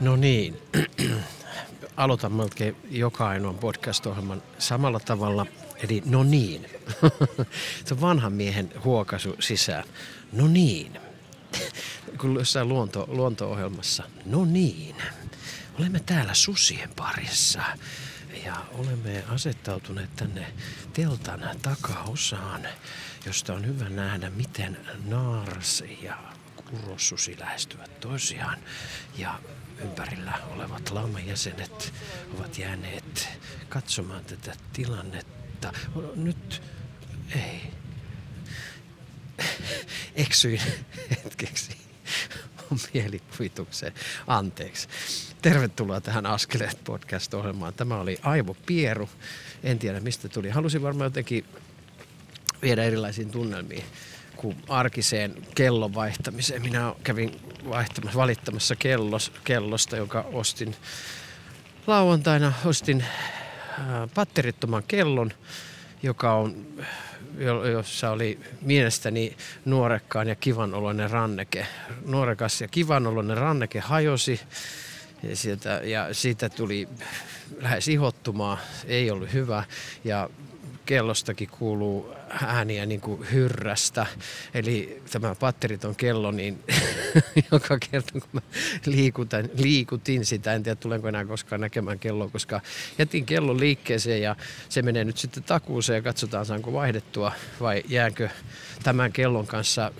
No niin, aloitan melkein joka ainoan podcast-ohjelman samalla tavalla, eli no niin. Se on vanhan miehen huokaisu sisään. No niin. Kun jossain luonto, luonto-ohjelmassa. No niin. Olemme täällä susien parissa ja olemme asettautuneet tänne teltan takaosaan, josta on hyvä nähdä, miten naaras ja urossusi lähestyvät toisiaan ja ympärillä olevat laumajäsenet ovat jääneet katsomaan tätä tilannetta. Nyt ei. Eksyin hetkeksi mielikuvitukseen. Anteeksi. Tervetuloa tähän Askeleet podcast-ohjelmaan. Tämä oli Aivo Pieru. En tiedä mistä tuli. Halusin varmaan jotenkin viedä erilaisiin tunnelmiin kuin arkiseen kellon vaihtamiseen. Minä kävin vaihtamassa, valittamassa kellos, kellosta, joka ostin lauantaina. Ostin patterittoman kellon, joka on, jossa oli mielestäni nuorekkaan ja kivanoloinen ranneke. Nuorekas ja kivanoloinen ranneke hajosi ja, sieltä, ja siitä tuli lähes ihottumaa, ei ollut hyvä. Ja kellostakin kuuluu ääniä niin kuin hyrrästä. Eli tämä patteriton kello, niin joka kerta kun mä liikutan, liikutin sitä, en tiedä tulenko enää koskaan näkemään kelloa, koska jätin kellon liikkeeseen ja se menee nyt sitten takuuseen ja katsotaan saanko vaihdettua vai jäänkö tämän kellon kanssa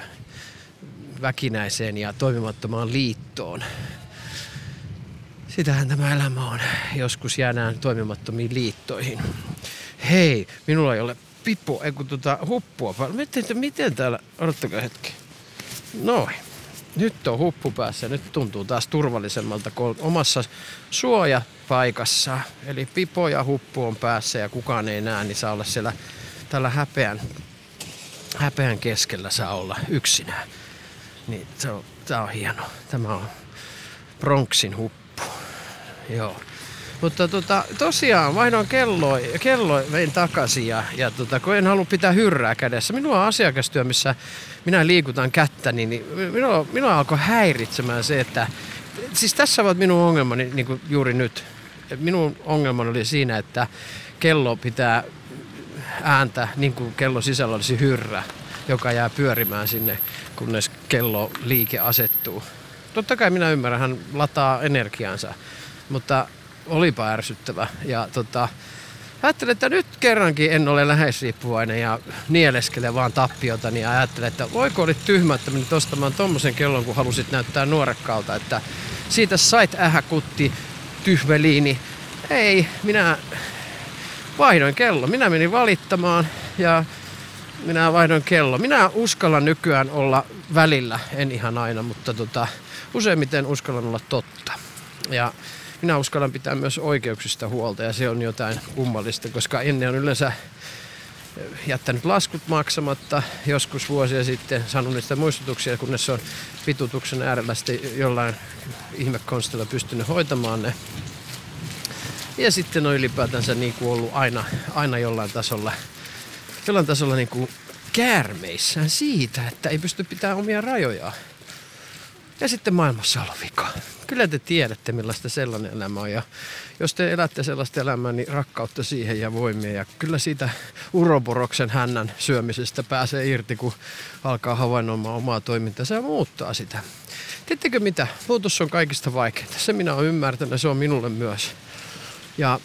väkinäiseen ja toimimattomaan liittoon. Sitähän tämä elämä on. Joskus jäädään toimimattomiin liittoihin. Hei, minulla ei ole pipo, ei kun tota huppua. Miten, miten täällä, odottakaa hetki. Noin. Nyt on huppu päässä. Nyt tuntuu taas turvallisemmalta kuin omassa suojapaikassa. Eli pipo ja huppu on päässä ja kukaan ei näe, niin saa olla siellä tällä häpeän, häpeän keskellä saa olla yksinään. Niin se on, tää on hieno. Tämä on Bronxin huppu. Joo. Mutta tota, tosiaan vaihdoin kello, kello vein takaisin ja, ja tota, kun en halua pitää hyrrää kädessä. Minua on asiakastyö, missä minä liikutan kättä, niin, niin minua, minua alkoi häiritsemään se, että siis tässä ovat minun ongelmani niin kuin juuri nyt. Minun ongelmani oli siinä, että kello pitää ääntä niin kuin kello sisällä olisi hyrrä, joka jää pyörimään sinne, kunnes kello liike asettuu. Totta kai minä ymmärrän, hän lataa energiansa, mutta olipa ärsyttävä. Ja tota, ajattelin, että nyt kerrankin en ole läheisriippuvainen ja nieleskele vaan tappiota, niin ajattelin, että voiko oli tyhmä, että menit ostamaan tommosen kellon, kun halusit näyttää nuorekkaalta, että siitä sait ähäkutti tyhveliini. Ei, minä vaihdoin kello. Minä menin valittamaan ja minä vaihdoin kello. Minä uskallan nykyään olla välillä, en ihan aina, mutta tota, useimmiten uskallan olla totta. Ja minä uskallan pitää myös oikeuksista huolta ja se on jotain kummallista, koska ennen on yleensä jättänyt laskut maksamatta joskus vuosia sitten, saanut niistä muistutuksia, kunnes on pitutuksen äärellä sitten jollain ihmekonstilla pystynyt hoitamaan ne. Ja sitten on ylipäätänsä niin kuin ollut aina, aina jollain tasolla, jollain tasolla niin kuin käärmeissään siitä, että ei pysty pitämään omia rajojaan. Ja sitten maailmassa on vika. Kyllä te tiedätte, millaista sellainen elämä on. Ja jos te elätte sellaista elämää, niin rakkautta siihen ja voimia. Ja kyllä siitä uroboroksen hännän syömisestä pääsee irti, kun alkaa havainnoimaan omaa toimintaa ja muuttaa sitä. Tiedättekö mitä? Muutos on kaikista vaikeinta. Se minä olen ymmärtänyt, se on minulle myös. Ja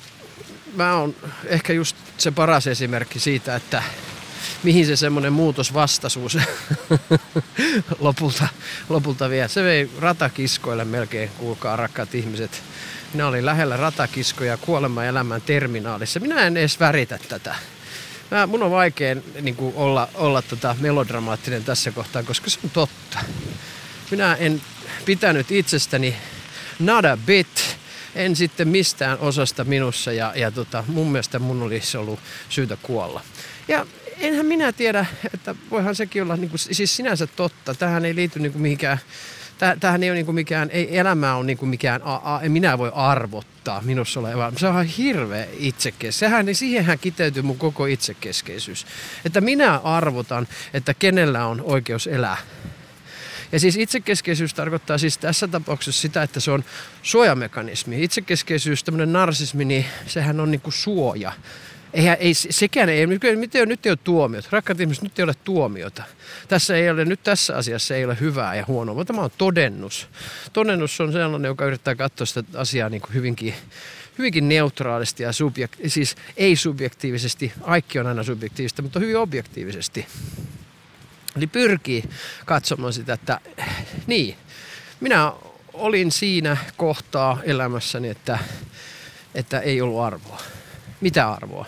mä oon ehkä just se paras esimerkki siitä, että mihin se semmoinen muutosvastaisuus lopulta, lopulta vie. Se vei ratakiskoille melkein, kuulkaa rakkaat ihmiset. Minä olin lähellä ratakiskoja kuolema elämän terminaalissa. Minä en edes väritä tätä. Mä, mun on vaikea niin kuin olla, olla tota melodramaattinen tässä kohtaa, koska se on totta. Minä en pitänyt itsestäni not a bit, en sitten mistään osasta minussa ja, ja tota, mun mielestä mun olisi ollut syytä kuolla. Ja enhän minä tiedä, että voihan sekin olla niin kuin, siis sinänsä totta. Tähän ei liity niin kuin mihinkään, tähän ei ole niin kuin mikään, ei elämä on niin kuin mikään, a, a, en minä voi arvottaa minussa olevaa. Se on hirveä itsekes. Sehän, niin siihenhän kiteytyy mun koko itsekeskeisyys. Että minä arvotan, että kenellä on oikeus elää. Ja siis itsekeskeisyys tarkoittaa siis tässä tapauksessa sitä, että se on suojamekanismi. Itsekeskeisyys, tämmöinen narsismi, niin sehän on niinku suoja. Eihän, ei, sekään ei, nyt ei, nyt ei ole tuomiot. Rakkaat ihmiset, nyt ei ole tuomiota. Tässä ei ole, nyt tässä asiassa ei ole hyvää ja huonoa, vaan tämä on todennus. Todennus on sellainen, joka yrittää katsoa sitä asiaa niin kuin hyvinkin, hyvinkin neutraalisti ja subjekt, siis ei subjektiivisesti. Kaikki on aina subjektiivista, mutta hyvin objektiivisesti. Eli pyrkii katsomaan sitä, että niin, minä olin siinä kohtaa elämässäni, että, että ei ollut arvoa mitä arvoa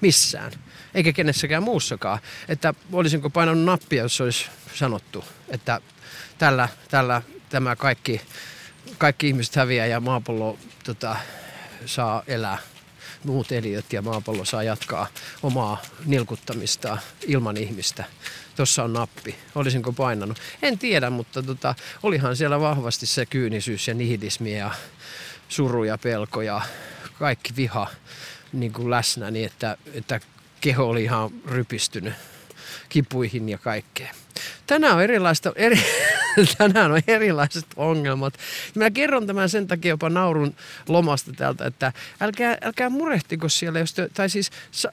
missään, eikä kenessäkään muussakaan. Että olisinko painanut nappia, jos olisi sanottu, että tällä, tällä tämä kaikki, kaikki ihmiset häviää ja maapallo tota, saa elää muut eliöt ja maapallo saa jatkaa omaa nilkuttamista ilman ihmistä. Tuossa on nappi. Olisinko painanut? En tiedä, mutta tota, olihan siellä vahvasti se kyynisyys ja nihilismi ja suru ja pelko ja kaikki viha niin kuin läsnä niin, että, että keho oli ihan rypistynyt kipuihin ja kaikkeen. Tänään on, erilaista, eri, tänään on erilaiset ongelmat. Mä kerron tämän sen takia jopa naurun lomasta täältä, että älkää, älkää murehtiko siellä, jos te, tai siis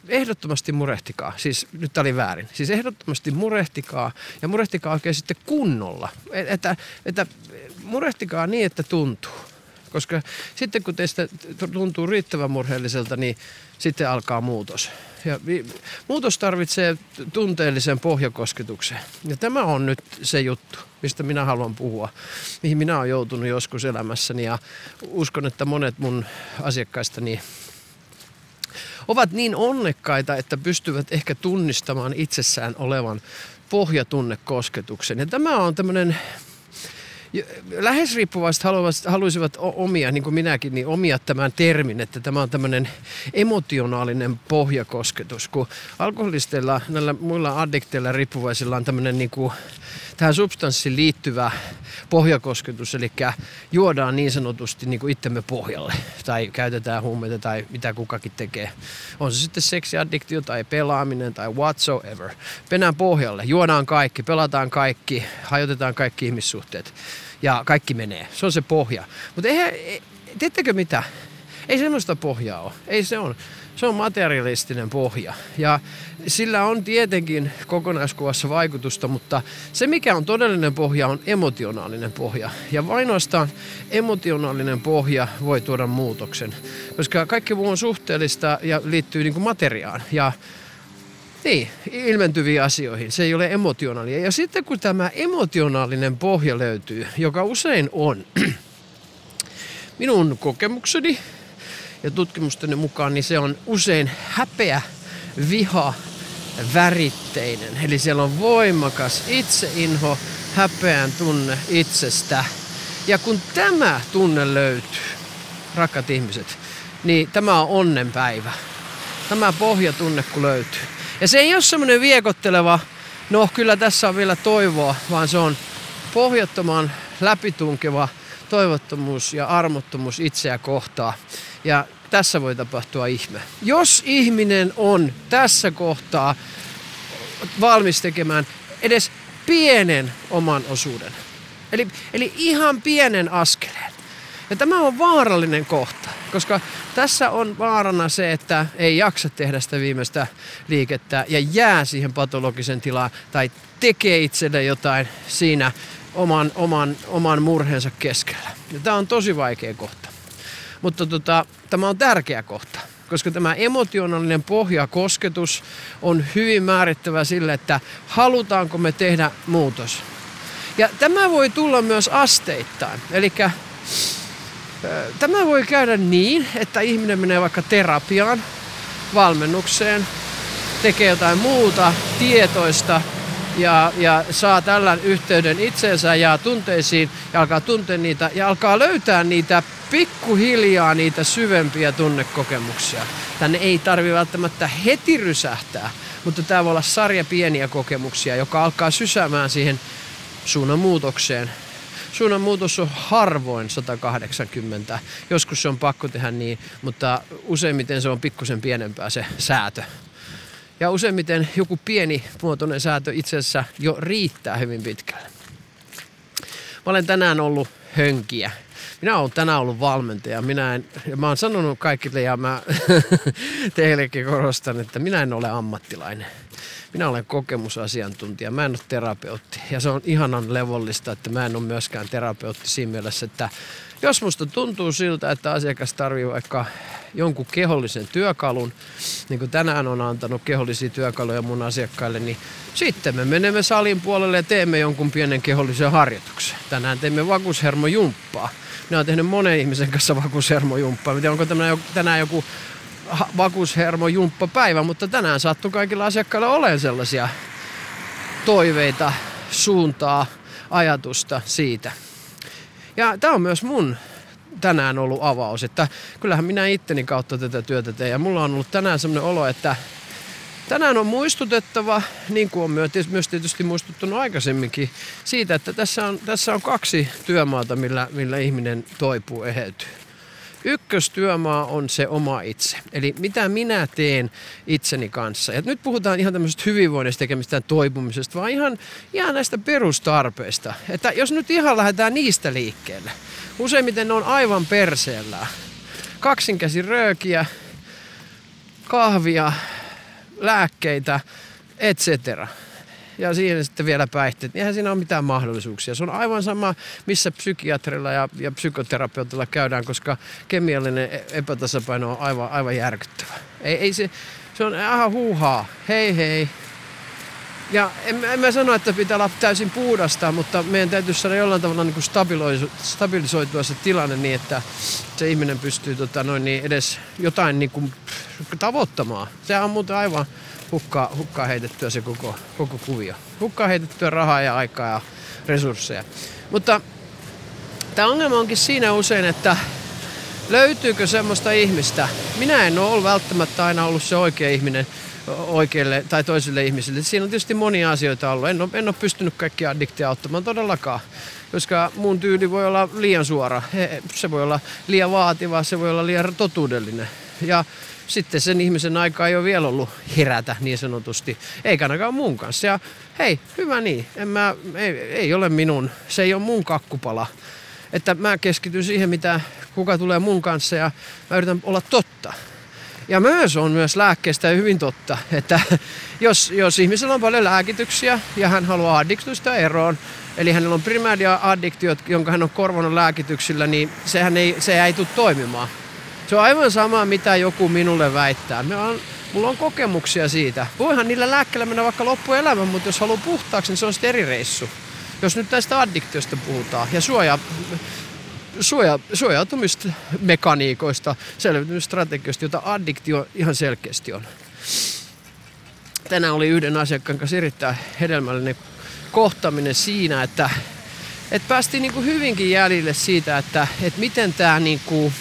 ehdottomasti murehtikaa. Siis nyt oli väärin. Siis ehdottomasti murehtikaa ja murehtikaa oikein sitten kunnolla. Että, että murehtikaa niin, että tuntuu. Koska sitten kun teistä tuntuu riittävän murheelliselta, niin sitten alkaa muutos. Ja muutos tarvitsee tunteellisen pohjakosketuksen. Ja tämä on nyt se juttu, mistä minä haluan puhua, mihin minä olen joutunut joskus elämässäni. Ja uskon, että monet mun asiakkaistani ovat niin onnekkaita, että pystyvät ehkä tunnistamaan itsessään olevan pohjatunnekosketuksen. Ja tämä on tämmöinen lähes riippuvaiset haluaisivat omia, niin kuin minäkin, niin omia tämän termin, että tämä on tämmöinen emotionaalinen pohjakosketus, kun alkoholisteilla, näillä muilla addikteilla riippuvaisilla on tämmöinen niin kuin, tähän substanssiin liittyvä pohjakosketus, eli juodaan niin sanotusti niin kuin itsemme pohjalle, tai käytetään huumeita tai mitä kukakin tekee. On se sitten seksiaddiktio tai pelaaminen tai whatsoever. Penään pohjalle, juodaan kaikki, pelataan kaikki, hajotetaan kaikki ihmissuhteet ja kaikki menee. Se on se pohja. Mutta eihän, tiedättekö mitä? Ei semmoista pohjaa ole. Ei se on. Se on materialistinen pohja. Ja sillä on tietenkin kokonaiskuvassa vaikutusta, mutta se mikä on todellinen pohja on emotionaalinen pohja. Ja ainoastaan emotionaalinen pohja voi tuoda muutoksen. Koska kaikki muu on suhteellista ja liittyy niin kuin materiaan. Ja niin, ilmentyviin asioihin. Se ei ole emotionaalia. Ja sitten kun tämä emotionaalinen pohja löytyy, joka usein on minun kokemukseni ja tutkimusteni mukaan, niin se on usein häpeä, viha, väritteinen. Eli siellä on voimakas itseinho, häpeän tunne itsestä. Ja kun tämä tunne löytyy, rakkaat ihmiset, niin tämä on onnenpäivä. Tämä pohjatunne kun löytyy. Ja se ei ole semmoinen viekotteleva, no kyllä tässä on vielä toivoa, vaan se on pohjattoman läpitunkeva toivottomuus ja armottomuus itseä kohtaa. Ja tässä voi tapahtua ihme. Jos ihminen on tässä kohtaa valmis tekemään edes pienen oman osuuden, eli, eli ihan pienen askeleen, ja tämä on vaarallinen kohta, koska tässä on vaarana se, että ei jaksa tehdä sitä viimeistä liikettä ja jää siihen patologisen tilaan tai tekee itselle jotain siinä oman, oman, oman murheensa keskellä. Ja tämä on tosi vaikea kohta. Mutta tota, tämä on tärkeä kohta, koska tämä emotionaalinen pohjakosketus on hyvin määrittävä sille, että halutaanko me tehdä muutos. Ja tämä voi tulla myös asteittain. Eli Tämä voi käydä niin, että ihminen menee vaikka terapiaan, valmennukseen, tekee jotain muuta tietoista ja, ja saa tällä yhteyden itseensä ja tunteisiin ja alkaa tuntea niitä ja alkaa löytää niitä pikkuhiljaa niitä syvempiä tunnekokemuksia. Tänne ei tarvi välttämättä heti rysähtää, mutta tämä voi olla sarja pieniä kokemuksia, joka alkaa sysäämään siihen suunnanmuutokseen suunnanmuutos on harvoin 180. Joskus se on pakko tehdä niin, mutta useimmiten se on pikkusen pienempää se säätö. Ja useimmiten joku pieni muotoinen säätö itse asiassa jo riittää hyvin pitkälle. Mä olen tänään ollut hönkiä. Minä olen tänään ollut valmentaja. Minä en, ja mä oon sanonut kaikille ja mä teillekin korostan, että minä en ole ammattilainen. Minä olen kokemusasiantuntija, mä en ole terapeutti. Ja se on ihanan levollista, että mä en ole myöskään terapeutti siinä mielessä, että jos musta tuntuu siltä, että asiakas tarvii vaikka jonkun kehollisen työkalun, niin kuin tänään on antanut kehollisia työkaluja mun asiakkaille, niin sitten me menemme salin puolelle ja teemme jonkun pienen kehollisen harjoituksen. Tänään teemme vakuushermojumppaa. Minä olen tehnyt monen ihmisen kanssa vakuushermojumppaa. Mä tiedän, onko tänään joku vakuushermojumppapäivä, mutta tänään sattuu kaikilla asiakkailla olemaan sellaisia toiveita, suuntaa, ajatusta siitä. Ja tämä on myös mun tänään ollut avaus, että kyllähän minä itteni kautta tätä työtä teen ja mulla on ollut tänään sellainen olo, että tänään on muistutettava, niin kuin on myös tietysti muistuttanut aikaisemminkin, siitä, että tässä on, tässä on kaksi työmaata, millä, millä ihminen toipuu, eheytyy. Ykköstyömaa on se oma itse. Eli mitä minä teen itseni kanssa. Ja nyt puhutaan ihan tämmöisestä hyvinvoinnista tekemistä toipumisesta, vaan ihan, ihan näistä perustarpeista. Että jos nyt ihan lähdetään niistä liikkeelle. Useimmiten ne on aivan perseellä. Kaksinkäsi röökiä, kahvia, lääkkeitä, etc ja siihen sitten vielä päihteet, niin eihän siinä ole mitään mahdollisuuksia. Se on aivan sama, missä psykiatrilla ja, ja psykoterapeutilla käydään, koska kemiallinen e- epätasapaino on aivan, aivan järkyttävä. Ei, ei se, se on ihan huuhaa, hei hei. Ja en, en mä sano, että pitää olla täysin puudasta, mutta meidän täytyy saada jollain tavalla niin kuin stabilisoitua se tilanne niin, että se ihminen pystyy tota, noin, niin edes jotain niin kuin, tavoittamaan. Se on muuten aivan hukkaa, hukkaa heitettyä se koko, koko kuvio. Hukkaa heitettyä rahaa ja aikaa ja resursseja. Mutta tämä ongelma onkin siinä usein, että löytyykö semmoista ihmistä. Minä en ole välttämättä aina ollut se oikea ihminen oikeille tai toisille ihmisille. Siinä on tietysti monia asioita ollut. En ole, en ole pystynyt kaikkia addiktia auttamaan todellakaan, koska mun tyyli voi olla liian suora. Se voi olla liian vaativa, se voi olla liian totuudellinen. Ja sitten sen ihmisen aika ei ole vielä ollut herätä niin sanotusti, eikä ainakaan mun kanssa. Ja hei, hyvä niin, en mä, ei, ei ole minun, se ei ole mun kakkupala. Että mä keskityn siihen, mitä kuka tulee mun kanssa ja mä yritän olla totta. Ja myös on myös lääkkeestä hyvin totta, että jos, jos ihmisellä on paljon lääkityksiä ja hän haluaa addiktuista eroon, eli hänellä on primääria addiktiot, jonka hän on korvannut lääkityksillä, niin sehän ei, se ei tule toimimaan. Se on aivan sama, mitä joku minulle väittää. Me on, mulla on kokemuksia siitä. Voihan niillä lääkkeillä mennä vaikka loppuelämän, mutta jos haluaa puhtaaksi, niin se on sitten eri reissu. Jos nyt näistä addiktioista puhutaan ja suoja, suoja, suojautumismekaniikoista, selviytymisstrategioista, jota addiktio ihan selkeästi on. Tänään oli yhden asiakkaan kanssa erittäin hedelmällinen kohtaminen siinä, että, että päästiin niin kuin hyvinkin jäljille siitä, että, että miten tämä niin kuin,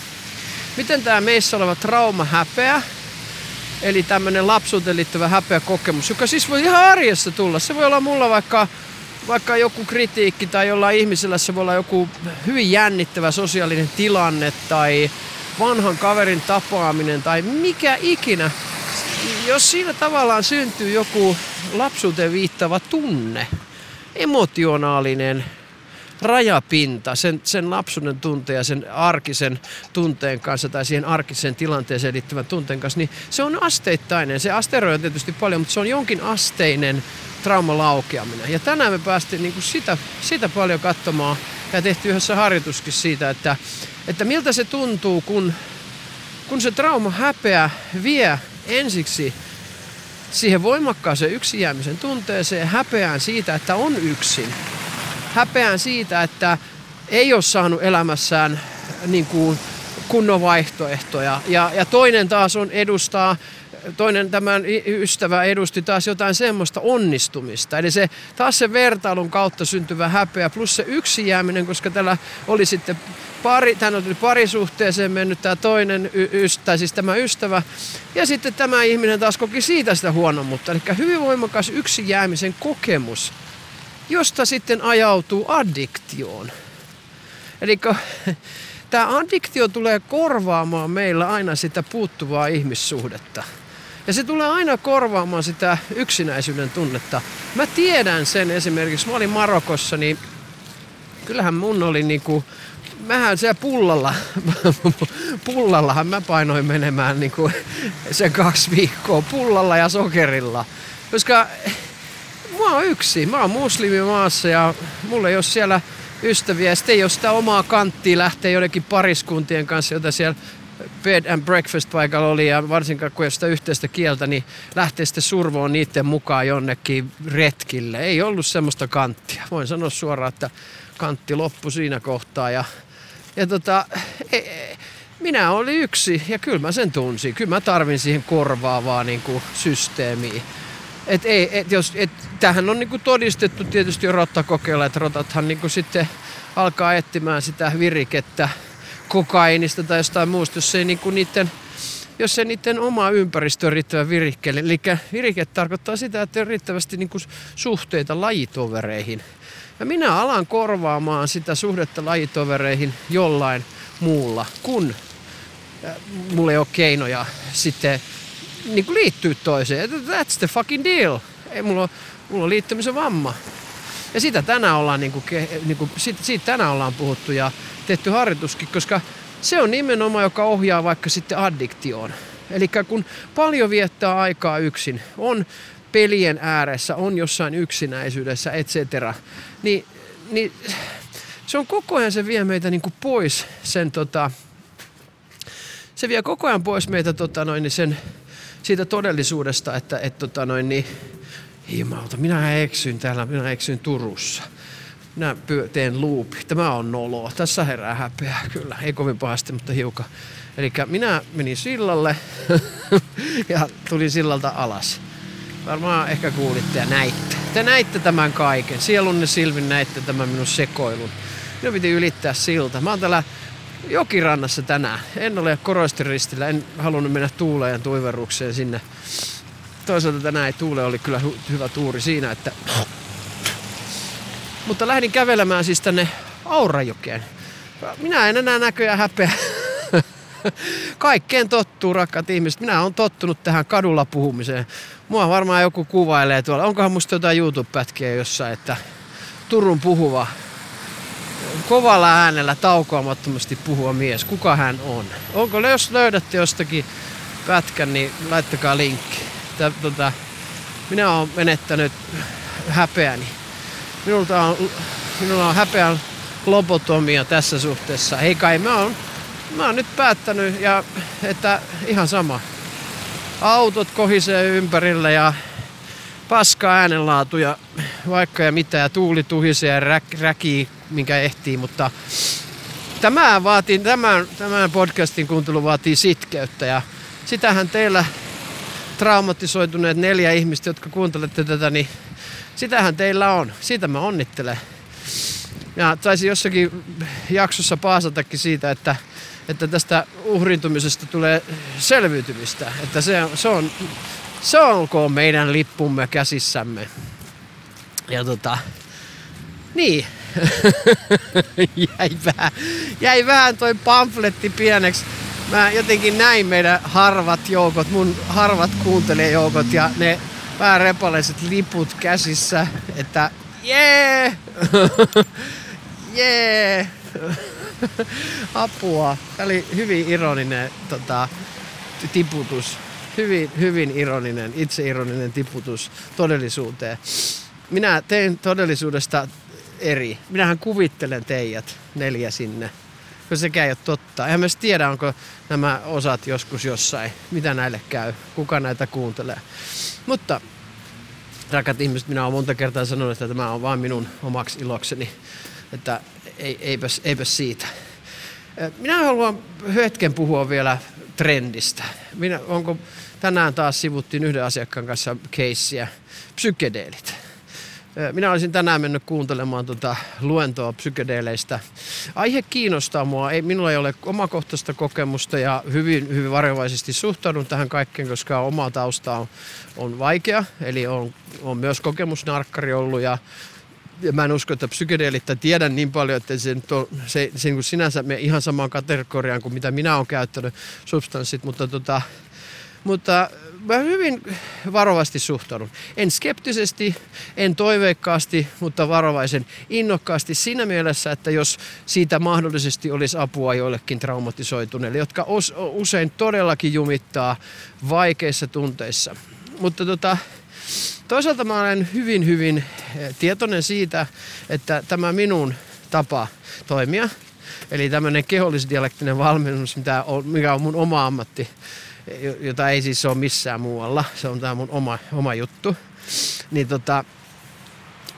miten tämä meissä oleva trauma häpeä, eli tämmöinen lapsuuteen liittyvä häpeä kokemus, joka siis voi ihan arjessa tulla. Se voi olla mulla vaikka, vaikka joku kritiikki tai jollain ihmisellä se voi olla joku hyvin jännittävä sosiaalinen tilanne tai vanhan kaverin tapaaminen tai mikä ikinä. Jos siinä tavallaan syntyy joku lapsuuteen viittava tunne, emotionaalinen rajapinta sen, sen lapsuuden tunteen ja sen arkisen tunteen kanssa tai siihen arkiseen tilanteeseen liittyvän tunteen kanssa, niin se on asteittainen. Se asteroi on tietysti paljon, mutta se on jonkin asteinen traumalaukeaminen. Ja tänään me päästiin niin kuin sitä, sitä paljon katsomaan ja tehty yhdessä harjoituskin siitä, että, että miltä se tuntuu, kun, kun se trauma häpeä vie ensiksi siihen voimakkaaseen yksin jäämisen tunteeseen, häpeään siitä, että on yksin häpeään siitä, että ei ole saanut elämässään niin kuin kunnon vaihtoehtoja. Ja, ja toinen taas on edustaa toinen tämän ystävä edusti taas jotain semmoista onnistumista. Eli se taas se vertailun kautta syntyvä häpeä plus se yksi jääminen, koska tällä oli sitten pari, hän oli parisuhteeseen mennyt tämä toinen, ystä, siis tämä ystävä. Ja sitten tämä ihminen taas koki siitä sitä huonommuutta. Eli hyvin voimakas yksi jäämisen kokemus josta sitten ajautuu addiktioon. Eli tämä addiktio tulee korvaamaan meillä aina sitä puuttuvaa ihmissuhdetta. Ja se tulee aina korvaamaan sitä yksinäisyyden tunnetta. Mä tiedän sen esimerkiksi, mä olin Marokossa, niin kyllähän mun oli niinku, mähän siellä pullalla, pullallahan mä painoin menemään niinku sen kaksi viikkoa pullalla ja sokerilla. Koska mä oon yksi, mä oon muslimimaassa ja mulla ei ole siellä ystäviä. Sitten ei ole sitä omaa kanttia lähteä jotenkin pariskuntien kanssa, jota siellä bed and breakfast paikalla oli ja varsinkaan kun ei sitä yhteistä kieltä, niin lähtee sitten survoon niiden mukaan jonnekin retkille. Ei ollut semmoista kanttia. Voin sanoa suoraan, että kantti loppui siinä kohtaa ja, ja tota, e, e, minä olin yksi ja kyllä mä sen tunsin. Kyllä mä tarvin siihen korvaavaa niin kuin systeemiä. Et ei, et jos, et, tämähän on niinku todistettu tietysti jo rottakokeilla, että rotathan niinku sitten alkaa etsimään sitä virikettä kokainista tai jostain muusta, jos ei niinku niiden, jos ei niiden oma ympäristö on riittävän virikkeelle. Eli virike tarkoittaa sitä, että on riittävästi niinku suhteita lajitovereihin. Ja minä alan korvaamaan sitä suhdetta lajitovereihin jollain muulla, kun mulla ei ole keinoja sitten niin kuin liittyy toiseen. That's the fucking deal. Ei, mulla, on, mulla on liittymisen vamma. Ja sitä tänään ollaan, niin kuin, niin kuin, siitä, siitä tänään ollaan puhuttu ja tehty harjoituskin, koska se on nimenomaan, joka ohjaa vaikka sitten addiktioon. Eli kun paljon viettää aikaa yksin, on pelien ääressä, on jossain yksinäisyydessä, etc., niin, niin se on koko ajan, se vie meitä niin kuin pois sen tota, se vie koko ajan pois meitä tota noin, sen siitä todellisuudesta, että et, tota noin, niin, himalta, minä eksyin täällä, minä eksyin Turussa. Minä teen luupi. Tämä on noloa. Tässä herää häpeä, kyllä. Ei kovin pahasti, mutta hiukan. Eli minä menin sillalle ja tulin sillalta alas. Varmaan ehkä kuulitte ja näitte. Te näitte tämän kaiken. Sielunne silmin näitte tämän minun sekoilun. Minun piti ylittää silta. Mä oon täällä jokirannassa tänään. En ole korostiristillä, en halunnut mennä tuuleen tuiverukseen sinne. Toisaalta tänään ei tuule, oli kyllä hyvä tuuri siinä, että... Mutta lähdin kävelemään siis tänne Aurajokeen. Minä en enää näköjään häpeä. Kaikkeen tottuu, rakkaat ihmiset. Minä olen tottunut tähän kadulla puhumiseen. Mua varmaan joku kuvailee tuolla. Onkohan musta jotain YouTube-pätkiä jossain, että Turun puhuva kovalla äänellä taukoamattomasti puhua mies. Kuka hän on? Onko, jos löydätte jostakin pätkän, niin laittakaa linkki. Tää, tota, minä olen menettänyt häpeäni. Minulta on, minulla on häpeän lobotomia tässä suhteessa. Ei kai, mä oon, mä oon nyt päättänyt, ja, että ihan sama. Autot kohisee ympärillä ja paska äänenlaatu ja vaikka ja mitä ja tuuli tuhisee ja räk, räkii minkä ehtii, mutta tämä vaatii, tämän, tämän podcastin kuuntelu vaatii sitkeyttä ja sitähän teillä traumatisoituneet neljä ihmistä, jotka kuuntelette tätä, niin sitähän teillä on. Siitä mä onnittelen. Ja taisin jossakin jaksossa paasatakin siitä, että, että tästä uhrintumisesta tulee selviytymistä. Että se, se on, se olkoon meidän lippumme käsissämme. Ja tota, niin, jäi, vähän, jäi vähän toi pamfletti pieneksi. Mä jotenkin näin meidän harvat joukot, mun harvat kuuntelijajoukot ja ne vähän repaleiset liput käsissä, että jee, jee, apua. Tämä oli hyvin ironinen tota, tiputus. Hyvin, hyvin ironinen, itseironinen tiputus todellisuuteen. Minä tein todellisuudesta eri. Minähän kuvittelen teidät neljä sinne, kun sekään ei ole totta. Eihän myös tiedä, onko nämä osat joskus jossain, mitä näille käy, kuka näitä kuuntelee. Mutta rakat ihmiset, minä olen monta kertaa sanonut, että tämä on vain minun omaksi ilokseni, että ei, eipäs, eipäs siitä. Minä haluan hetken puhua vielä trendistä. Minä, onko, tänään taas sivuttiin yhden asiakkaan kanssa keissiä, psykedeelit. Minä olisin tänään mennyt kuuntelemaan tuota luentoa psykedeleistä. Aihe kiinnostaa mua. Ei, minulla ei ole omakohtaista kokemusta ja hyvin, hyvin varovaisesti suhtaudun tähän kaikkeen, koska oma tausta on, on vaikea. Eli on, on myös kokemusnarkkari ollut ja ja mä en usko, että psykedeelit, tiedän niin paljon, että se, to, se, se niin sinänsä me ihan samaan kategoriaan kuin mitä minä olen käyttänyt substanssit, mutta tota, mutta mä hyvin varovasti suhtaudun. En skeptisesti, en toiveikkaasti, mutta varovaisen innokkaasti siinä mielessä, että jos siitä mahdollisesti olisi apua joillekin traumatisoituneille, jotka usein todellakin jumittaa vaikeissa tunteissa. Mutta tota, toisaalta mä olen hyvin, hyvin eh, tietoinen siitä, että tämä minun tapa toimia, eli tämmöinen kehollisdialektinen valmennus, mikä on mun oma ammatti, jota ei siis ole missään muualla. Se on tämä mun oma, oma juttu. Niin tota,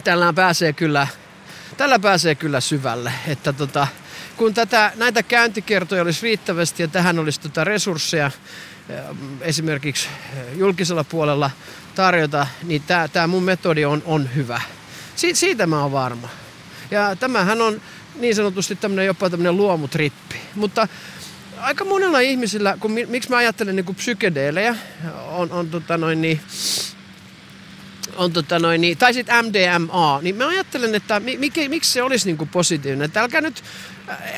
tällä pääsee kyllä, tällä pääsee kyllä syvälle. Että tota, kun tätä, näitä käyntikertoja olisi riittävästi ja tähän olisi tota resursseja eh, esimerkiksi eh, julkisella puolella tarjota, niin tämä, mun metodi on, on hyvä. Si, siitä mä oon varma. Ja tämähän on niin sanotusti tämmönen, jopa tämmöinen luomutrippi. Mutta aika monella ihmisillä, kun, miksi mä ajattelen niin psykedeelejä, on, on tota noin niin, on tota noin, niin, tai sitten MDMA, niin mä ajattelen, että mikä, miksi se olisi niin kuin positiivinen. Että älkää nyt,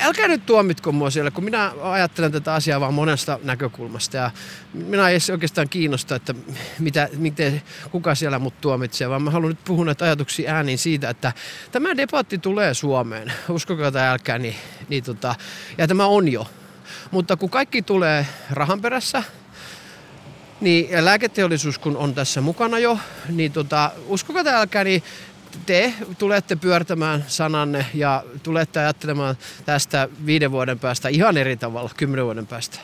älkää nyt tuomitko mua siellä, kun minä ajattelen tätä asiaa vaan monesta näkökulmasta. Ja minä ei oikeastaan kiinnosta, että mitä, miten, kuka siellä mut tuomitsee, vaan mä haluan nyt puhua näitä ajatuksia ääniin siitä, että tämä debatti tulee Suomeen. Uskokaa tai älkää, niin, niin tota, ja tämä on jo mutta kun kaikki tulee rahan perässä, niin lääketeollisuus kun on tässä mukana jo, niin tota, uskokaa älkää, niin te tulette pyörtämään sananne ja tulette ajattelemaan tästä viiden vuoden päästä ihan eri tavalla, kymmenen vuoden päästä.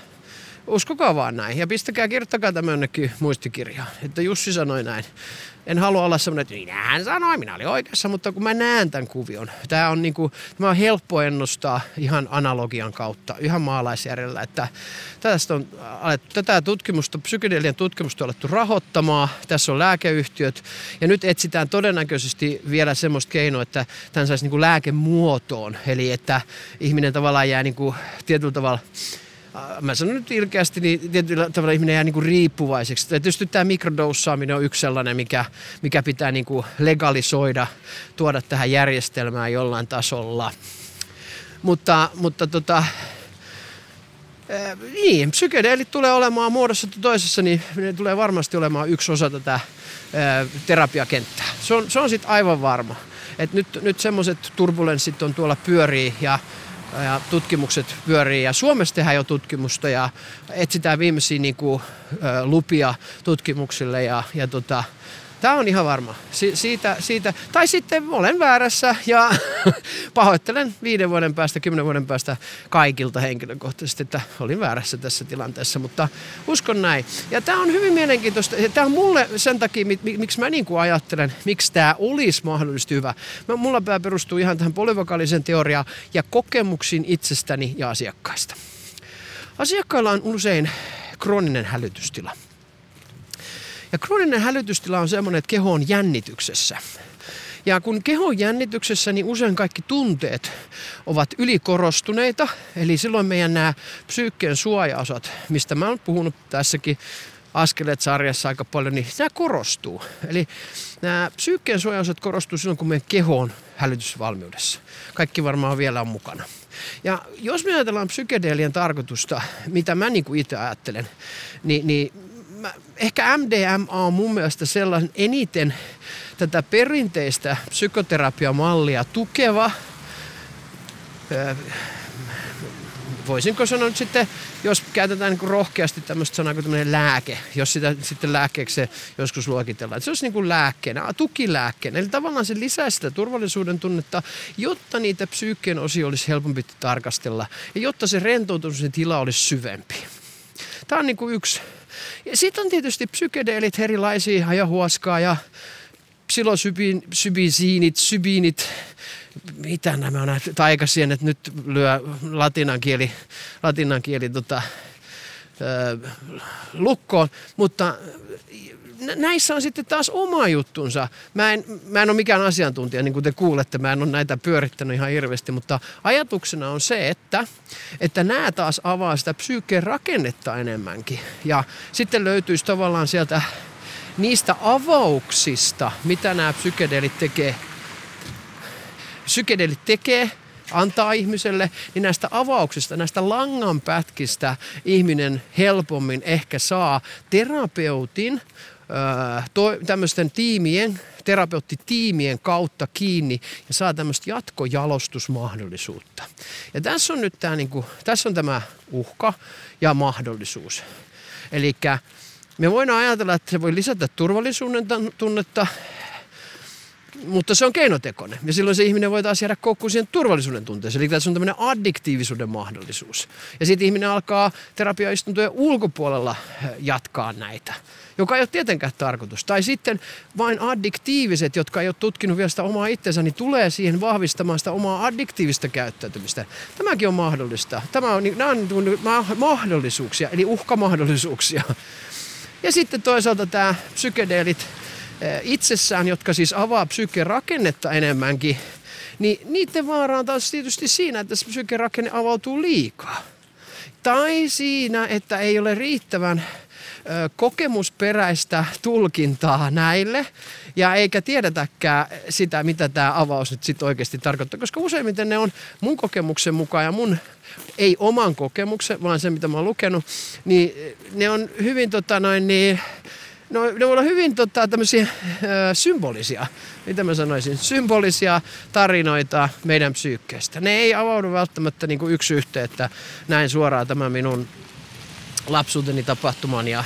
Uskokaa vaan näin ja pistäkää, kirjoittakaa tämä jonnekin muistikirjaan, että Jussi sanoi näin en halua olla semmoinen, että minähän sanoin, minä olin oikeassa, mutta kun mä näen tämän kuvion, tämä on, niin kuin, tämä on helppo ennustaa ihan analogian kautta, ihan maalaisjärjellä, että tästä on alettu, tätä tutkimusta, psykedelian tutkimusta on alettu rahoittamaan, tässä on lääkeyhtiöt, ja nyt etsitään todennäköisesti vielä semmoista keinoa, että tämän saisi niin kuin lääkemuotoon, eli että ihminen tavallaan jää niin kuin tietyllä tavalla Äh, mä sanon nyt ilkeästi, niin tietyllä tavalla ihminen jää niinku riippuvaiseksi. Tietysti tämä mikrodoussaaminen on yksi sellainen, mikä, mikä pitää niinku legalisoida, tuoda tähän järjestelmään jollain tasolla. Mutta, mutta tota, äh, niin, psykedeelit tulee olemaan muodossa toisessa, niin ne tulee varmasti olemaan yksi osa tätä äh, terapiakenttää. Se on, se on sitten aivan varma. Et nyt, nyt semmoiset turbulenssit on tuolla pyörii ja ja tutkimukset pyörii. Ja Suomessa tehdään jo tutkimusta ja etsitään viimeisiä niin kuin, lupia tutkimuksille ja, ja tota, Tämä on ihan varma. Si- siitä, siitä. Tai sitten olen väärässä ja pahoittelen viiden vuoden päästä, kymmenen vuoden päästä kaikilta henkilökohtaisesti, että olin väärässä tässä tilanteessa, mutta uskon näin. Ja tämä on hyvin mielenkiintoista. Tämä on mulle sen takia, miksi mä niin kuin ajattelen, miksi tämä olisi mahdollisesti hyvä. Mä, mulla pää perustuu ihan tähän polyvokaalisen teoriaan ja kokemuksiin itsestäni ja asiakkaista. Asiakkailla on usein krooninen hälytystila. Ja krooninen hälytystila on semmoinen, että keho on jännityksessä. Ja kun keho on jännityksessä, niin usein kaikki tunteet ovat ylikorostuneita. Eli silloin meidän nämä psyykkeen suojaosat, mistä mä oon puhunut tässäkin Askeleet-sarjassa aika paljon, niin nämä korostuu. Eli nämä psyykkeen suojaosat korostuu silloin, kun meidän keho on hälytysvalmiudessa. Kaikki varmaan vielä on mukana. Ja jos me ajatellaan psykedeelien tarkoitusta, mitä mä niin itse ajattelen, niin, niin mä, ehkä MDMA on mun mielestä sellainen eniten tätä perinteistä psykoterapiamallia tukeva. Voisinko sanoa nyt sitten, jos käytetään niin rohkeasti tämmöistä sanaa kuin tämmöinen lääke, jos sitä sitten lääkkeeksi joskus luokitellaan. Että se olisi niin kuin lääkkeenä, tukilääkkeenä. Eli tavallaan se lisää sitä turvallisuuden tunnetta, jotta niitä psyykkeen osia olisi helpompi tarkastella ja jotta se rentoutumisen tila olisi syvempi. Tämä on niin kuin yksi ja sitten on tietysti psykedeelit erilaisia, ajahuaskaa ja psilosybisiinit, sybiinit, mitä nämä on, taikasienet nyt lyö latinan kieli, latinan kieli tota, ö, lukkoon, mutta näissä on sitten taas oma juttunsa. Mä en, mä en ole mikään asiantuntija, niin kuin te kuulette, mä en ole näitä pyörittänyt ihan hirveästi, mutta ajatuksena on se, että, että nämä taas avaa sitä psyykkeen rakennetta enemmänkin. Ja sitten löytyisi tavallaan sieltä niistä avauksista, mitä nämä psykedeelit tekee. Psykedeelit tekee, antaa ihmiselle, niin näistä avauksista, näistä langanpätkistä ihminen helpommin ehkä saa terapeutin, tämmöisten tiimien, terapeuttitiimien kautta kiinni ja saa tämmöistä jatkojalostusmahdollisuutta. Ja tässä on nyt tämä, niin kuin, tässä on tämä uhka ja mahdollisuus. Eli me voidaan ajatella, että se voi lisätä turvallisuuden tunnetta, mutta se on keinotekoinen. Ja silloin se ihminen voi taas jäädä koukkuun siihen turvallisuuden tunteeseen. Eli tässä on tämmöinen addiktiivisuuden mahdollisuus. Ja sitten ihminen alkaa terapiaistuntojen ulkopuolella eh, jatkaa näitä, joka ei ole tietenkään tarkoitus. Tai sitten vain addiktiiviset, jotka ei ole tutkinut vielä sitä omaa itsensä, niin tulee siihen vahvistamaan sitä omaa addiktiivista käyttäytymistä. Tämäkin on mahdollista. Tämä on, nämä on mahdollisuuksia, eli uhkamahdollisuuksia. Ja sitten toisaalta tämä psykedeelit itsessään, jotka siis avaa psykerakennetta enemmänkin, niin niiden vaara on taas tietysti siinä, että se psykerakenne avautuu liikaa. Tai siinä, että ei ole riittävän kokemusperäistä tulkintaa näille ja eikä tiedetäkään sitä, mitä tämä avaus nyt sitten oikeasti tarkoittaa, koska useimmiten ne on mun kokemuksen mukaan ja mun ei oman kokemuksen, vaan se mitä mä oon lukenut, niin ne on hyvin tota noin niin, No, ne voi olla hyvin tota, tämmöisiä ö, symbolisia, mitä mä sanoisin, symbolisia tarinoita meidän psyykkeestä. Ne ei avaudu välttämättä niin kuin yksi yhteen, että näin suoraan tämä minun lapsuuteni tapahtuman ja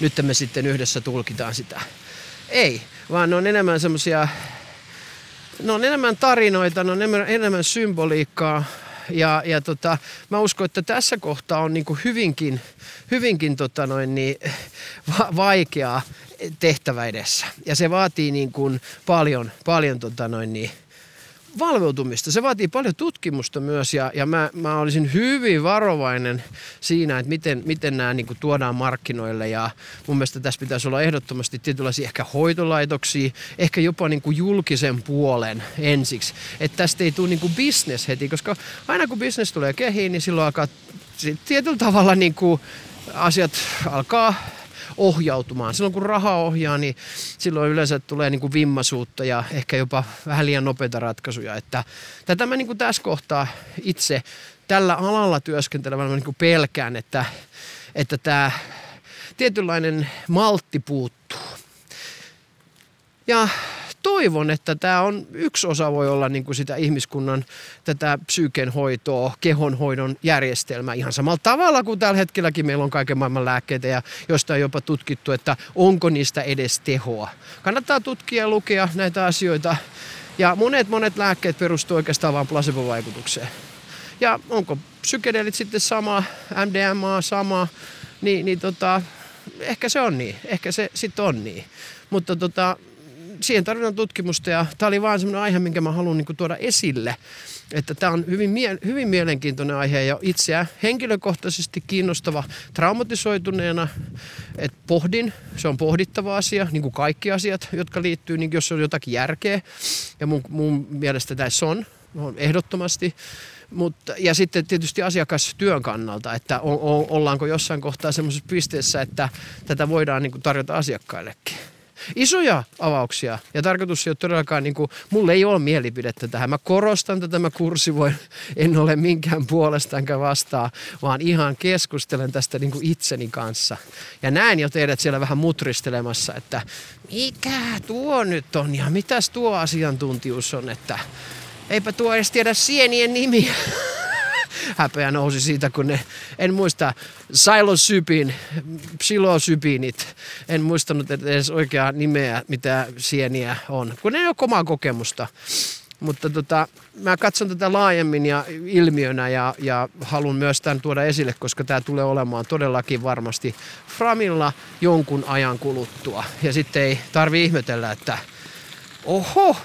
nyt me sitten yhdessä tulkitaan sitä. Ei, vaan ne on enemmän semmoisia, ne on enemmän tarinoita, ne on enemmän, enemmän symboliikkaa. Ja, ja tota, mä uskon, että tässä kohtaa on niin hyvinkin, hyvinkin tota noin niin, va- vaikeaa tehtävä edessä. Ja se vaatii niin kuin paljon, paljon tota noin niin, valveutumista. Se vaatii paljon tutkimusta myös ja, ja mä, mä olisin hyvin varovainen siinä, että miten, miten nämä niin tuodaan markkinoille ja mun mielestä tässä pitäisi olla ehdottomasti tietynlaisia ehkä hoitolaitoksia, ehkä jopa niin julkisen puolen ensiksi. Että tästä ei tule niin business heti, koska aina kun business tulee kehiin, niin silloin alkaa tietyllä tavalla niin asiat alkaa ohjautumaan. Silloin kun raha ohjaa, niin silloin yleensä tulee niin kuin vimmasuutta ja ehkä jopa vähän liian nopeita ratkaisuja. Että tätä mä niin kuin tässä kohtaa itse tällä alalla työskentelevänä niin kuin pelkään, että, että tämä tietynlainen maltti puuttuu. Ja toivon, että tämä on yksi osa voi olla niin kuin sitä ihmiskunnan tätä psyyken hoitoa, kehonhoidon järjestelmää ihan samalla tavalla kuin tällä hetkelläkin meillä on kaiken maailman lääkkeitä ja josta on jopa tutkittu, että onko niistä edes tehoa. Kannattaa tutkia ja lukea näitä asioita ja monet monet lääkkeet perustuvat oikeastaan vain placebo-vaikutukseen. Ja onko psykedeelit sitten sama, MDMA sama, niin, niin tota, ehkä se on niin, ehkä se sitten on niin. Mutta tota, siihen tarvitaan tutkimusta ja tämä oli vaan semmoinen aihe, minkä mä haluan niin tuoda esille. Että tämä on hyvin, mie- hyvin mielenkiintoinen aihe ja itseä henkilökohtaisesti kiinnostava traumatisoituneena, että pohdin, se on pohdittava asia, niin kuin kaikki asiat, jotka liittyy, niin jos on jotakin järkeä. Ja mun, mun mielestä tässä on, on ehdottomasti. Mutta, ja sitten tietysti asiakastyön kannalta, että o, o, ollaanko jossain kohtaa semmoisessa pisteessä, että tätä voidaan niin kuin tarjota asiakkaillekin isoja avauksia. Ja tarkoitus ei ole todellakaan, niin kuin, mulle ei ole mielipidettä tähän. Mä korostan tätä, mä kursivoin, en ole minkään puolesta enkä vastaa, vaan ihan keskustelen tästä niin kuin itseni kanssa. Ja näen jo teidät siellä vähän mutristelemassa, että mikä tuo nyt on ja mitäs tuo asiantuntijuus on, että eipä tuo edes tiedä sienien nimiä häpeä nousi siitä, kun ne, en muista, psilosypin, psilosypinit, en muistanut edes oikeaa nimeä, mitä sieniä on, kun ei ole omaa kokemusta. Mutta tota, mä katson tätä laajemmin ja ilmiönä ja, ja haluan myös tämän tuoda esille, koska tämä tulee olemaan todellakin varmasti Framilla jonkun ajan kuluttua. Ja sitten ei tarvi ihmetellä, että oho,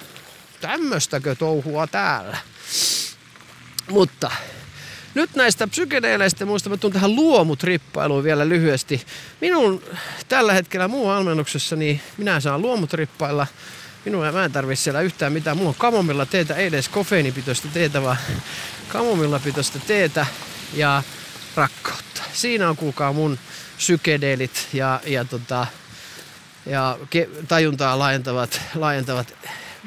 tämmöistäkö touhua täällä. Mutta nyt näistä psykedeeleistä muista mä tuun tähän luomutrippailuun vielä lyhyesti. Minun tällä hetkellä muun valmennuksessa, niin minä saan luomutrippailla. Minun mä en tarvitse siellä yhtään mitään. Mulla on kamomilla teetä, ei edes kofeiinipitoista teetä, vaan kamomilla pitoista teetä ja rakkautta. Siinä on kuulkaa mun psykedeelit ja, ja, tota, ja ke, tajuntaa laajentavat, laajentavat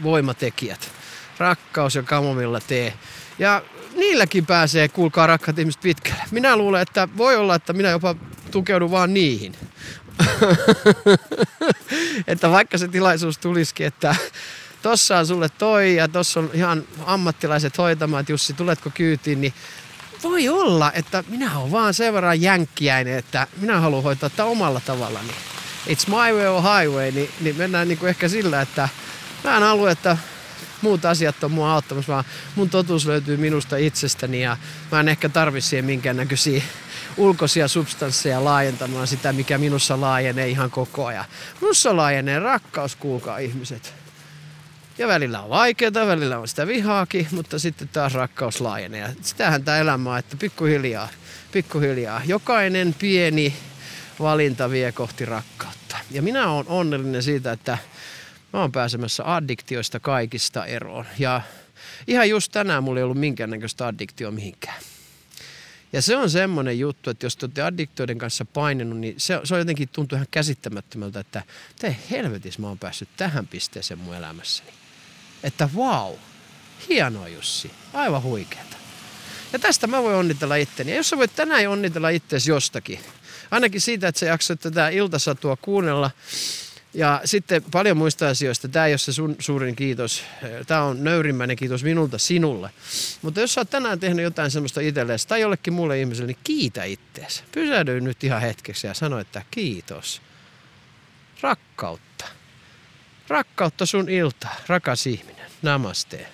voimatekijät. Rakkaus ja kamomilla tee. Ja niilläkin pääsee, kuulkaa rakkaat ihmiset, pitkälle. Minä luulen, että voi olla, että minä jopa tukeudun vaan niihin. että vaikka se tilaisuus tulisikin, että tossa on sulle toi ja tossa on ihan ammattilaiset hoitamaan, että Jussi, tuletko kyytiin, niin voi olla, että minä olen vaan sen verran jänkkiäinen, että minä haluan hoitaa tätä omalla tavallani. It's my way or highway, niin, niin mennään niin kuin ehkä sillä, että mä en halua, että muut asiat on mua auttamassa, vaan mun totuus löytyy minusta itsestäni ja mä en ehkä tarvi siihen minkäännäköisiä ulkoisia substansseja laajentamaan sitä, mikä minussa laajenee ihan koko ajan. Minussa laajenee rakkaus, kuulkaa ihmiset. Ja välillä on vaikeaa, välillä on sitä vihaakin, mutta sitten taas rakkaus laajenee. Sitähän tämä elämä on, että pikkuhiljaa, pikkuhiljaa. Jokainen pieni valinta vie kohti rakkautta. Ja minä olen onnellinen siitä, että mä oon pääsemässä addiktioista kaikista eroon. Ja ihan just tänään mulla ei ollut minkäännäköistä addiktio mihinkään. Ja se on semmoinen juttu, että jos te olette addiktioiden kanssa painenut, niin se, se on jotenkin tuntuu ihan käsittämättömältä, että te helvetis mä oon päässyt tähän pisteeseen mun elämässäni. Että vau, wow, hienoa Jussi, aivan huikeeta. Ja tästä mä voin onnitella itteni. Ja jos sä voit tänään onnitella itseäsi jostakin, ainakin siitä, että sä jaksat tätä iltasatua kuunnella, ja sitten paljon muista asioista. Tämä ei ole se sun suurin kiitos. Tämä on nöyrimmäinen kiitos minulta sinulle. Mutta jos sä oot tänään tehnyt jotain semmoista itsellesi tai jollekin muulle ihmiselle, niin kiitä ittees. Pysähdy nyt ihan hetkeksi ja sano, että kiitos. Rakkautta. Rakkautta sun ilta, rakas ihminen. Namaste.